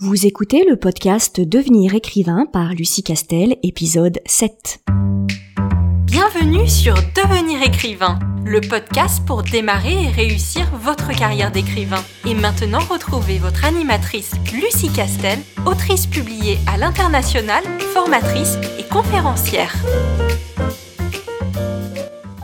Vous écoutez le podcast Devenir écrivain par Lucie Castel, épisode 7. Bienvenue sur Devenir écrivain, le podcast pour démarrer et réussir votre carrière d'écrivain. Et maintenant, retrouvez votre animatrice Lucie Castel, autrice publiée à l'international, formatrice et conférencière.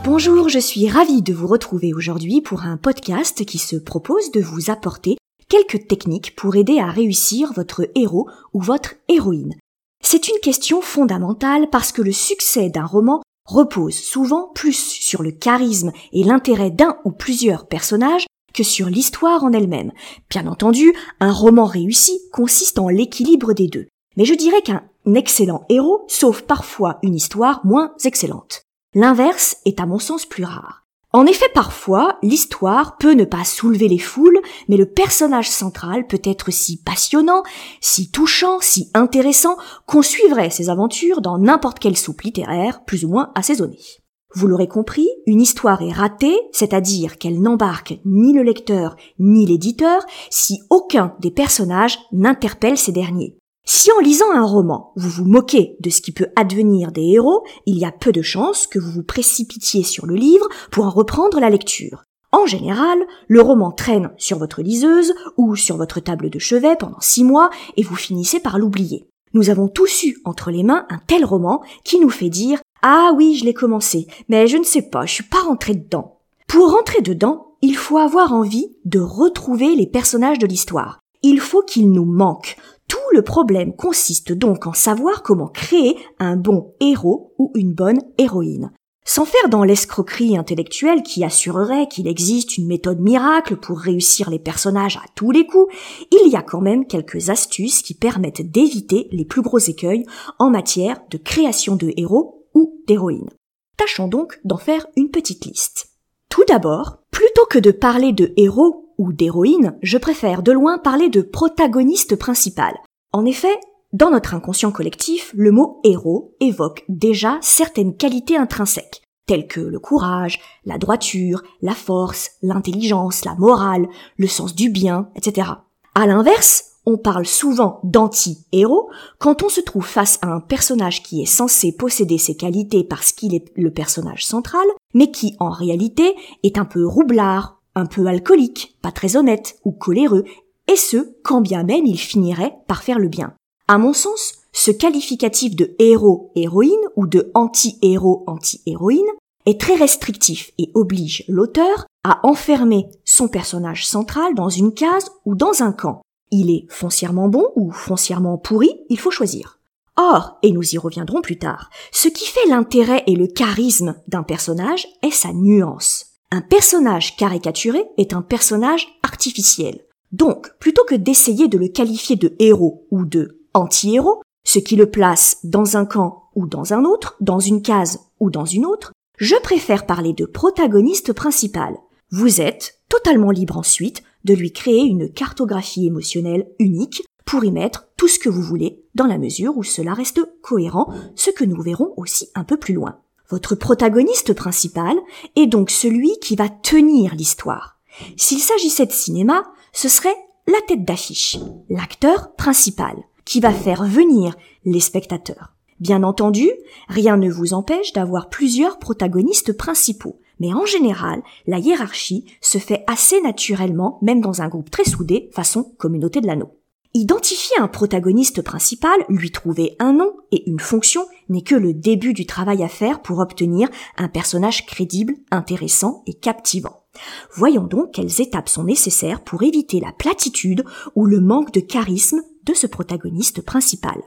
Bonjour, je suis ravie de vous retrouver aujourd'hui pour un podcast qui se propose de vous apporter quelques techniques pour aider à réussir votre héros ou votre héroïne. C'est une question fondamentale parce que le succès d'un roman repose souvent plus sur le charisme et l'intérêt d'un ou plusieurs personnages que sur l'histoire en elle-même. Bien entendu, un roman réussi consiste en l'équilibre des deux. Mais je dirais qu'un excellent héros sauve parfois une histoire moins excellente. L'inverse est à mon sens plus rare. En effet, parfois, l'histoire peut ne pas soulever les foules, mais le personnage central peut être si passionnant, si touchant, si intéressant, qu'on suivrait ses aventures dans n'importe quelle soupe littéraire, plus ou moins assaisonnée. Vous l'aurez compris, une histoire est ratée, c'est-à-dire qu'elle n'embarque ni le lecteur ni l'éditeur si aucun des personnages n'interpelle ces derniers. Si en lisant un roman, vous vous moquez de ce qui peut advenir des héros, il y a peu de chances que vous vous précipitiez sur le livre pour en reprendre la lecture. En général, le roman traîne sur votre liseuse ou sur votre table de chevet pendant six mois et vous finissez par l'oublier. Nous avons tous eu entre les mains un tel roman qui nous fait dire Ah oui, je l'ai commencé, mais je ne sais pas, je suis pas rentré dedans. Pour rentrer dedans, il faut avoir envie de retrouver les personnages de l'histoire. Il faut qu'ils nous manquent, tout le problème consiste donc en savoir comment créer un bon héros ou une bonne héroïne. Sans faire dans l'escroquerie intellectuelle qui assurerait qu'il existe une méthode miracle pour réussir les personnages à tous les coups, il y a quand même quelques astuces qui permettent d'éviter les plus gros écueils en matière de création de héros ou d'héroïnes. Tâchons donc d'en faire une petite liste. Tout d'abord, plutôt que de parler de héros ou d'héroïne, je préfère de loin parler de protagoniste principal. En effet, dans notre inconscient collectif, le mot héros évoque déjà certaines qualités intrinsèques, telles que le courage, la droiture, la force, l'intelligence, la morale, le sens du bien, etc. À l'inverse, on parle souvent d'anti-héros quand on se trouve face à un personnage qui est censé posséder ces qualités parce qu'il est le personnage central, mais qui en réalité est un peu roublard, un peu alcoolique, pas très honnête ou coléreux, et ce, quand bien même il finirait par faire le bien. À mon sens, ce qualificatif de héros héroïne ou de anti-héros anti-héroïne est très restrictif et oblige l'auteur à enfermer son personnage central dans une case ou dans un camp. Il est foncièrement bon ou foncièrement pourri, il faut choisir. Or, et nous y reviendrons plus tard, ce qui fait l'intérêt et le charisme d'un personnage est sa nuance. Un personnage caricaturé est un personnage artificiel. Donc, plutôt que d'essayer de le qualifier de héros ou de anti-héros, ce qui le place dans un camp ou dans un autre, dans une case ou dans une autre, je préfère parler de protagoniste principal. Vous êtes totalement libre ensuite de lui créer une cartographie émotionnelle unique pour y mettre tout ce que vous voulez dans la mesure où cela reste cohérent, ce que nous verrons aussi un peu plus loin. Votre protagoniste principal est donc celui qui va tenir l'histoire. S'il s'agissait de cinéma, ce serait la tête d'affiche, l'acteur principal, qui va faire venir les spectateurs. Bien entendu, rien ne vous empêche d'avoir plusieurs protagonistes principaux, mais en général, la hiérarchie se fait assez naturellement, même dans un groupe très soudé, façon communauté de l'anneau. Identifier un protagoniste principal, lui trouver un nom et une fonction n'est que le début du travail à faire pour obtenir un personnage crédible, intéressant et captivant. Voyons donc quelles étapes sont nécessaires pour éviter la platitude ou le manque de charisme de ce protagoniste principal.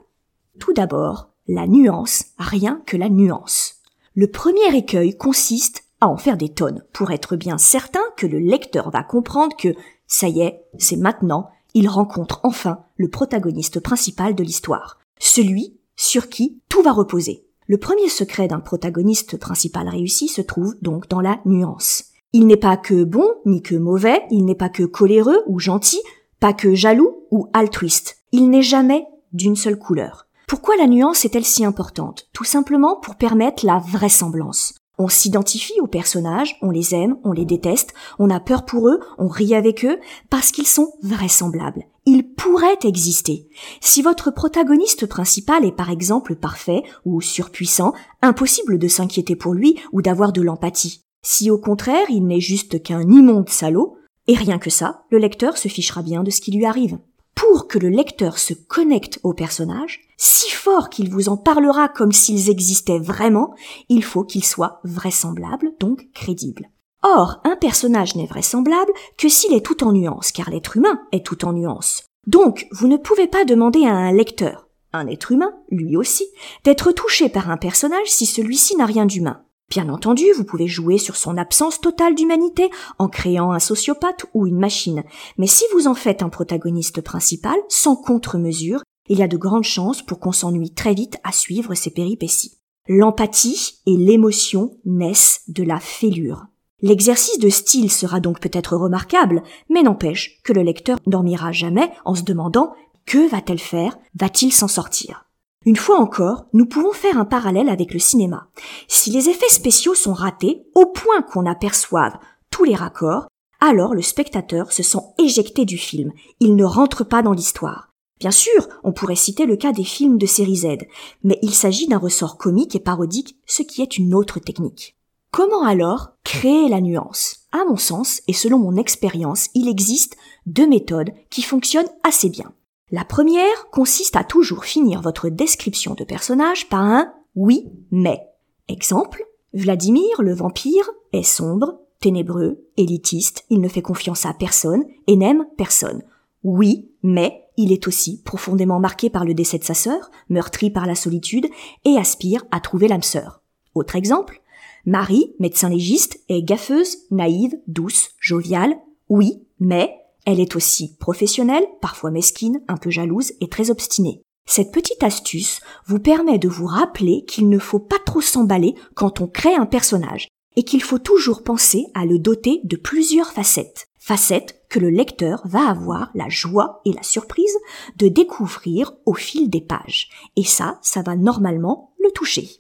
Tout d'abord, la nuance, rien que la nuance. Le premier écueil consiste à en faire des tonnes pour être bien certain que le lecteur va comprendre que ça y est, c'est maintenant, il rencontre enfin le protagoniste principal de l'histoire, celui sur qui tout va reposer. Le premier secret d'un protagoniste principal réussi se trouve donc dans la nuance. Il n'est pas que bon ni que mauvais, il n'est pas que coléreux ou gentil, pas que jaloux ou altruiste. Il n'est jamais d'une seule couleur. Pourquoi la nuance est-elle si importante? Tout simplement pour permettre la vraisemblance. On s'identifie aux personnages, on les aime, on les déteste, on a peur pour eux, on rit avec eux, parce qu'ils sont vraisemblables. il pourrait exister. Si votre protagoniste principal est par exemple parfait ou surpuissant, impossible de s'inquiéter pour lui ou d'avoir de l'empathie. Si au contraire il n'est juste qu'un immonde salaud, et rien que ça, le lecteur se fichera bien de ce qui lui arrive. Pour que le lecteur se connecte au personnage, si fort qu'il vous en parlera comme s'ils existaient vraiment, il faut qu'ils soient vraisemblables, donc crédibles. Or, un personnage n'est vraisemblable que s'il est tout en nuances, car l'être humain est tout en nuances. Donc, vous ne pouvez pas demander à un lecteur, un être humain, lui aussi, d'être touché par un personnage si celui-ci n'a rien d'humain. Bien entendu, vous pouvez jouer sur son absence totale d'humanité en créant un sociopathe ou une machine, mais si vous en faites un protagoniste principal, sans contre-mesure, il y a de grandes chances pour qu'on s'ennuie très vite à suivre ses péripéties. L'empathie et l'émotion naissent de la fêlure. L'exercice de style sera donc peut-être remarquable, mais n'empêche que le lecteur dormira jamais en se demandant que va-t-elle faire, va-t-il s'en sortir? Une fois encore, nous pouvons faire un parallèle avec le cinéma. Si les effets spéciaux sont ratés au point qu'on aperçoive tous les raccords, alors le spectateur se sent éjecté du film. Il ne rentre pas dans l'histoire. Bien sûr, on pourrait citer le cas des films de série Z, mais il s'agit d'un ressort comique et parodique, ce qui est une autre technique. Comment alors créer la nuance? À mon sens, et selon mon expérience, il existe deux méthodes qui fonctionnent assez bien. La première consiste à toujours finir votre description de personnage par un oui, mais. Exemple, Vladimir le vampire est sombre, ténébreux, élitiste, il ne fait confiance à personne et n'aime personne. Oui, mais il est aussi profondément marqué par le décès de sa sœur, meurtri par la solitude et aspire à trouver l'âme sœur. Autre exemple, Marie, médecin légiste, est gaffeuse, naïve, douce, joviale. Oui, mais elle est aussi professionnelle, parfois mesquine, un peu jalouse et très obstinée. Cette petite astuce vous permet de vous rappeler qu'il ne faut pas trop s'emballer quand on crée un personnage et qu'il faut toujours penser à le doter de plusieurs facettes. Facettes que le lecteur va avoir la joie et la surprise de découvrir au fil des pages. Et ça, ça va normalement le toucher.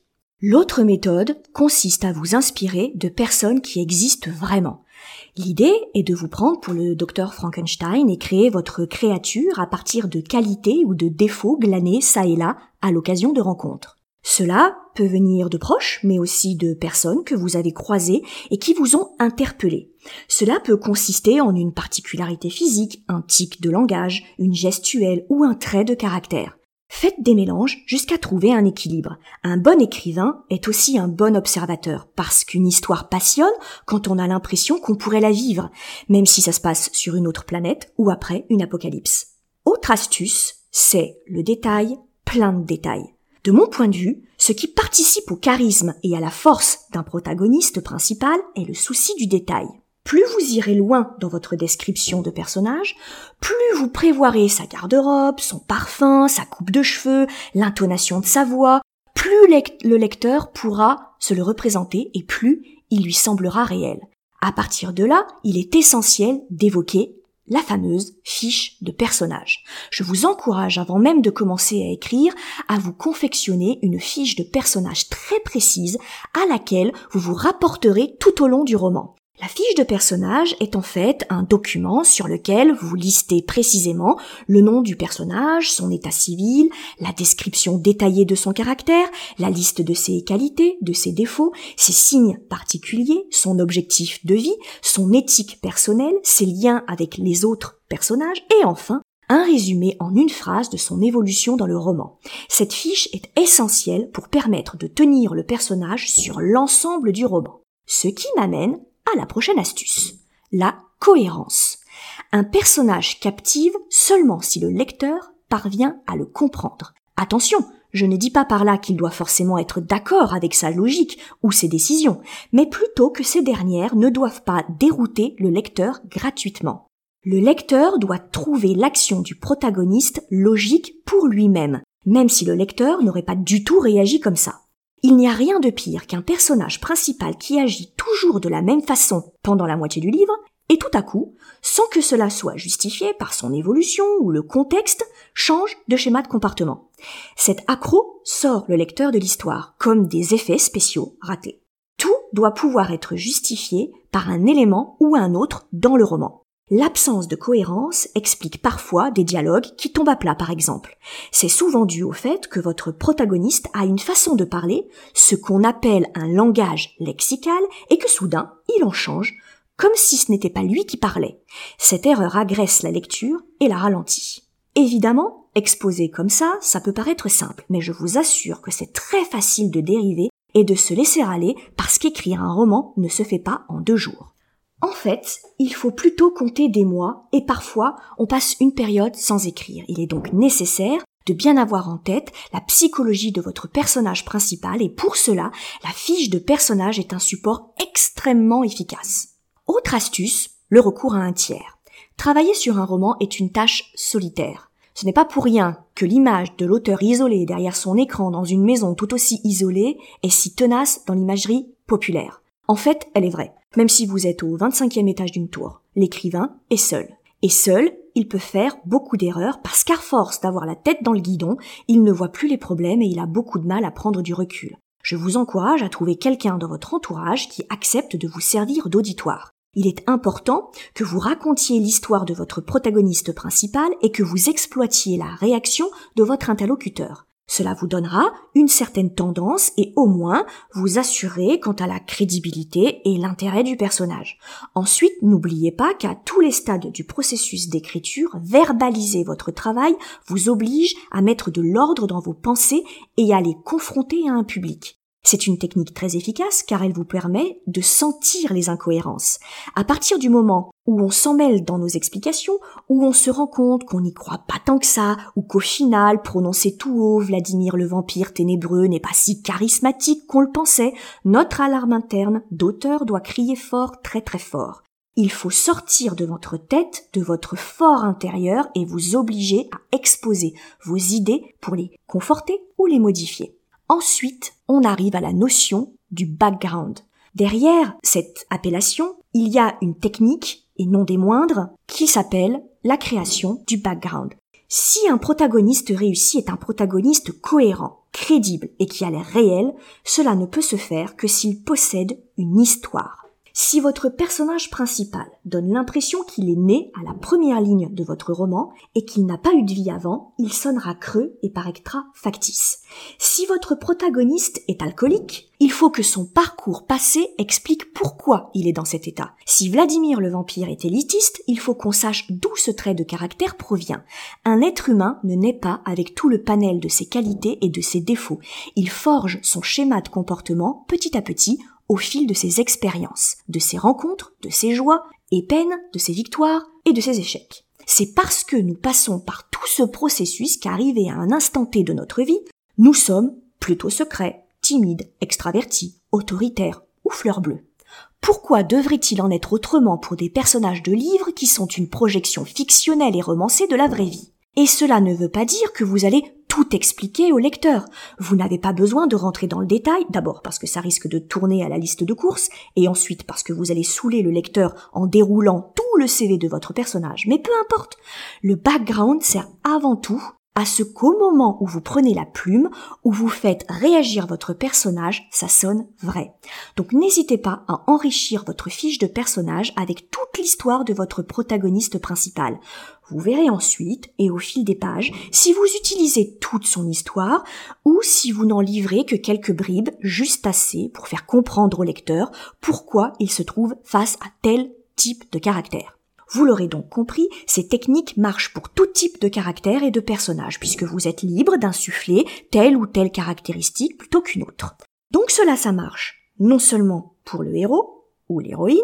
L'autre méthode consiste à vous inspirer de personnes qui existent vraiment. L'idée est de vous prendre pour le docteur Frankenstein et créer votre créature à partir de qualités ou de défauts glanés ça et là à l'occasion de rencontres. Cela peut venir de proches, mais aussi de personnes que vous avez croisées et qui vous ont interpellé. Cela peut consister en une particularité physique, un tic de langage, une gestuelle ou un trait de caractère. Faites des mélanges jusqu'à trouver un équilibre. Un bon écrivain est aussi un bon observateur, parce qu'une histoire passionne quand on a l'impression qu'on pourrait la vivre, même si ça se passe sur une autre planète ou après une apocalypse. Autre astuce, c'est le détail, plein de détails. De mon point de vue, ce qui participe au charisme et à la force d'un protagoniste principal est le souci du détail. Plus vous irez loin dans votre description de personnage, plus vous prévoirez sa garde-robe, son parfum, sa coupe de cheveux, l'intonation de sa voix, plus le lecteur pourra se le représenter et plus il lui semblera réel. À partir de là, il est essentiel d'évoquer la fameuse fiche de personnage. Je vous encourage, avant même de commencer à écrire, à vous confectionner une fiche de personnage très précise à laquelle vous vous rapporterez tout au long du roman. La fiche de personnage est en fait un document sur lequel vous listez précisément le nom du personnage, son état civil, la description détaillée de son caractère, la liste de ses qualités, de ses défauts, ses signes particuliers, son objectif de vie, son éthique personnelle, ses liens avec les autres personnages et enfin un résumé en une phrase de son évolution dans le roman. Cette fiche est essentielle pour permettre de tenir le personnage sur l'ensemble du roman. Ce qui m'amène la prochaine astuce. La cohérence. Un personnage captive seulement si le lecteur parvient à le comprendre. Attention, je ne dis pas par là qu'il doit forcément être d'accord avec sa logique ou ses décisions, mais plutôt que ces dernières ne doivent pas dérouter le lecteur gratuitement. Le lecteur doit trouver l'action du protagoniste logique pour lui-même, même si le lecteur n'aurait pas du tout réagi comme ça. Il n'y a rien de pire qu'un personnage principal qui agit toujours de la même façon pendant la moitié du livre, et tout à coup, sans que cela soit justifié par son évolution ou le contexte, change de schéma de comportement. Cet accro sort le lecteur de l'histoire, comme des effets spéciaux ratés. Tout doit pouvoir être justifié par un élément ou un autre dans le roman. L'absence de cohérence explique parfois des dialogues qui tombent à plat par exemple. C'est souvent dû au fait que votre protagoniste a une façon de parler, ce qu'on appelle un langage lexical, et que soudain il en change, comme si ce n'était pas lui qui parlait. Cette erreur agresse la lecture et la ralentit. Évidemment, exposé comme ça, ça peut paraître simple, mais je vous assure que c'est très facile de dériver et de se laisser aller parce qu'écrire un roman ne se fait pas en deux jours. En fait, il faut plutôt compter des mois et parfois on passe une période sans écrire. Il est donc nécessaire de bien avoir en tête la psychologie de votre personnage principal et pour cela, la fiche de personnage est un support extrêmement efficace. Autre astuce, le recours à un tiers. Travailler sur un roman est une tâche solitaire. Ce n'est pas pour rien que l'image de l'auteur isolé derrière son écran dans une maison tout aussi isolée est si tenace dans l'imagerie populaire. En fait, elle est vraie. Même si vous êtes au 25e étage d'une tour, l'écrivain est seul. Et seul, il peut faire beaucoup d'erreurs parce qu'à force d'avoir la tête dans le guidon, il ne voit plus les problèmes et il a beaucoup de mal à prendre du recul. Je vous encourage à trouver quelqu'un dans votre entourage qui accepte de vous servir d'auditoire. Il est important que vous racontiez l'histoire de votre protagoniste principal et que vous exploitiez la réaction de votre interlocuteur. Cela vous donnera une certaine tendance et au moins vous assurer quant à la crédibilité et l'intérêt du personnage. Ensuite, n'oubliez pas qu'à tous les stades du processus d'écriture, verbaliser votre travail vous oblige à mettre de l'ordre dans vos pensées et à les confronter à un public. C'est une technique très efficace car elle vous permet de sentir les incohérences. À partir du moment où on s'en mêle dans nos explications, où on se rend compte qu'on n'y croit pas tant que ça, ou qu'au final, prononcer tout haut Vladimir le vampire ténébreux n'est pas si charismatique qu'on le pensait, notre alarme interne d'auteur doit crier fort, très très fort. Il faut sortir de votre tête, de votre fort intérieur et vous obliger à exposer vos idées pour les conforter ou les modifier. Ensuite, on arrive à la notion du background. Derrière cette appellation, il y a une technique, et non des moindres, qui s'appelle la création du background. Si un protagoniste réussi est un protagoniste cohérent, crédible et qui a l'air réel, cela ne peut se faire que s'il possède une histoire. Si votre personnage principal donne l'impression qu'il est né à la première ligne de votre roman et qu'il n'a pas eu de vie avant, il sonnera creux et paraîtra factice. Si votre protagoniste est alcoolique, il faut que son parcours passé explique pourquoi il est dans cet état. Si Vladimir le vampire est élitiste, il faut qu'on sache d'où ce trait de caractère provient. Un être humain ne naît pas avec tout le panel de ses qualités et de ses défauts. Il forge son schéma de comportement petit à petit au fil de ses expériences, de ses rencontres, de ses joies et peines, de ses victoires et de ses échecs. C'est parce que nous passons par tout ce processus qu'arrivé à un instant T de notre vie, nous sommes plutôt secrets, timides, extravertis, autoritaires ou fleurs bleues. Pourquoi devrait-il en être autrement pour des personnages de livres qui sont une projection fictionnelle et romancée de la vraie vie? Et cela ne veut pas dire que vous allez tout expliquer au lecteur. Vous n'avez pas besoin de rentrer dans le détail, d'abord parce que ça risque de tourner à la liste de courses, et ensuite parce que vous allez saouler le lecteur en déroulant tout le CV de votre personnage. Mais peu importe, le background sert avant tout à ce qu'au moment où vous prenez la plume, où vous faites réagir votre personnage, ça sonne vrai. Donc n'hésitez pas à enrichir votre fiche de personnage avec toute l'histoire de votre protagoniste principal. Vous verrez ensuite, et au fil des pages, si vous utilisez toute son histoire ou si vous n'en livrez que quelques bribes, juste assez pour faire comprendre au lecteur pourquoi il se trouve face à tel type de caractère. Vous l'aurez donc compris, ces techniques marchent pour tout type de caractère et de personnage, puisque vous êtes libre d'insuffler telle ou telle caractéristique plutôt qu'une autre. Donc cela, ça marche non seulement pour le héros ou l'héroïne,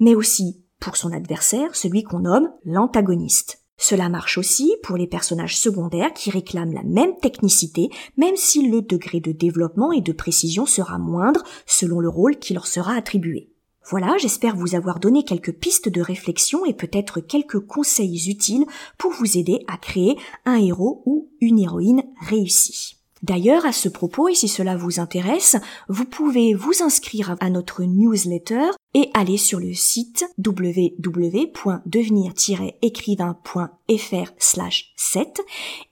mais aussi pour son adversaire, celui qu'on nomme l'antagoniste. Cela marche aussi pour les personnages secondaires qui réclament la même technicité, même si le degré de développement et de précision sera moindre selon le rôle qui leur sera attribué. Voilà, j'espère vous avoir donné quelques pistes de réflexion et peut-être quelques conseils utiles pour vous aider à créer un héros ou une héroïne réussie. D'ailleurs, à ce propos, et si cela vous intéresse, vous pouvez vous inscrire à notre newsletter et aller sur le site www.devenir-écrivain.fr 7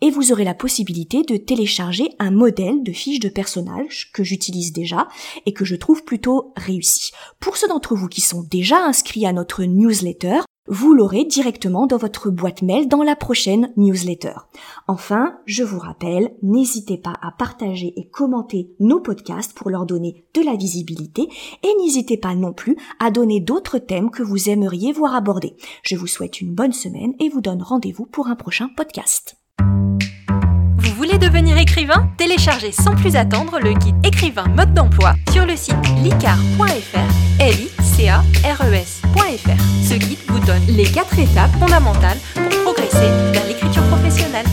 et vous aurez la possibilité de télécharger un modèle de fiche de personnage que j'utilise déjà et que je trouve plutôt réussi. Pour ceux d'entre vous qui sont déjà inscrits à notre newsletter, vous l'aurez directement dans votre boîte mail dans la prochaine newsletter. Enfin, je vous rappelle, n'hésitez pas à partager et commenter nos podcasts pour leur donner de la visibilité et n'hésitez pas non plus à donner d'autres thèmes que vous aimeriez voir abordés. Je vous souhaite une bonne semaine et vous donne rendez-vous pour un prochain podcast. Vous voulez devenir écrivain? Téléchargez sans plus attendre le guide écrivain mode d'emploi sur le site licar.fr, l e. Ce guide vous donne les quatre étapes fondamentales pour progresser vers l'écriture professionnelle.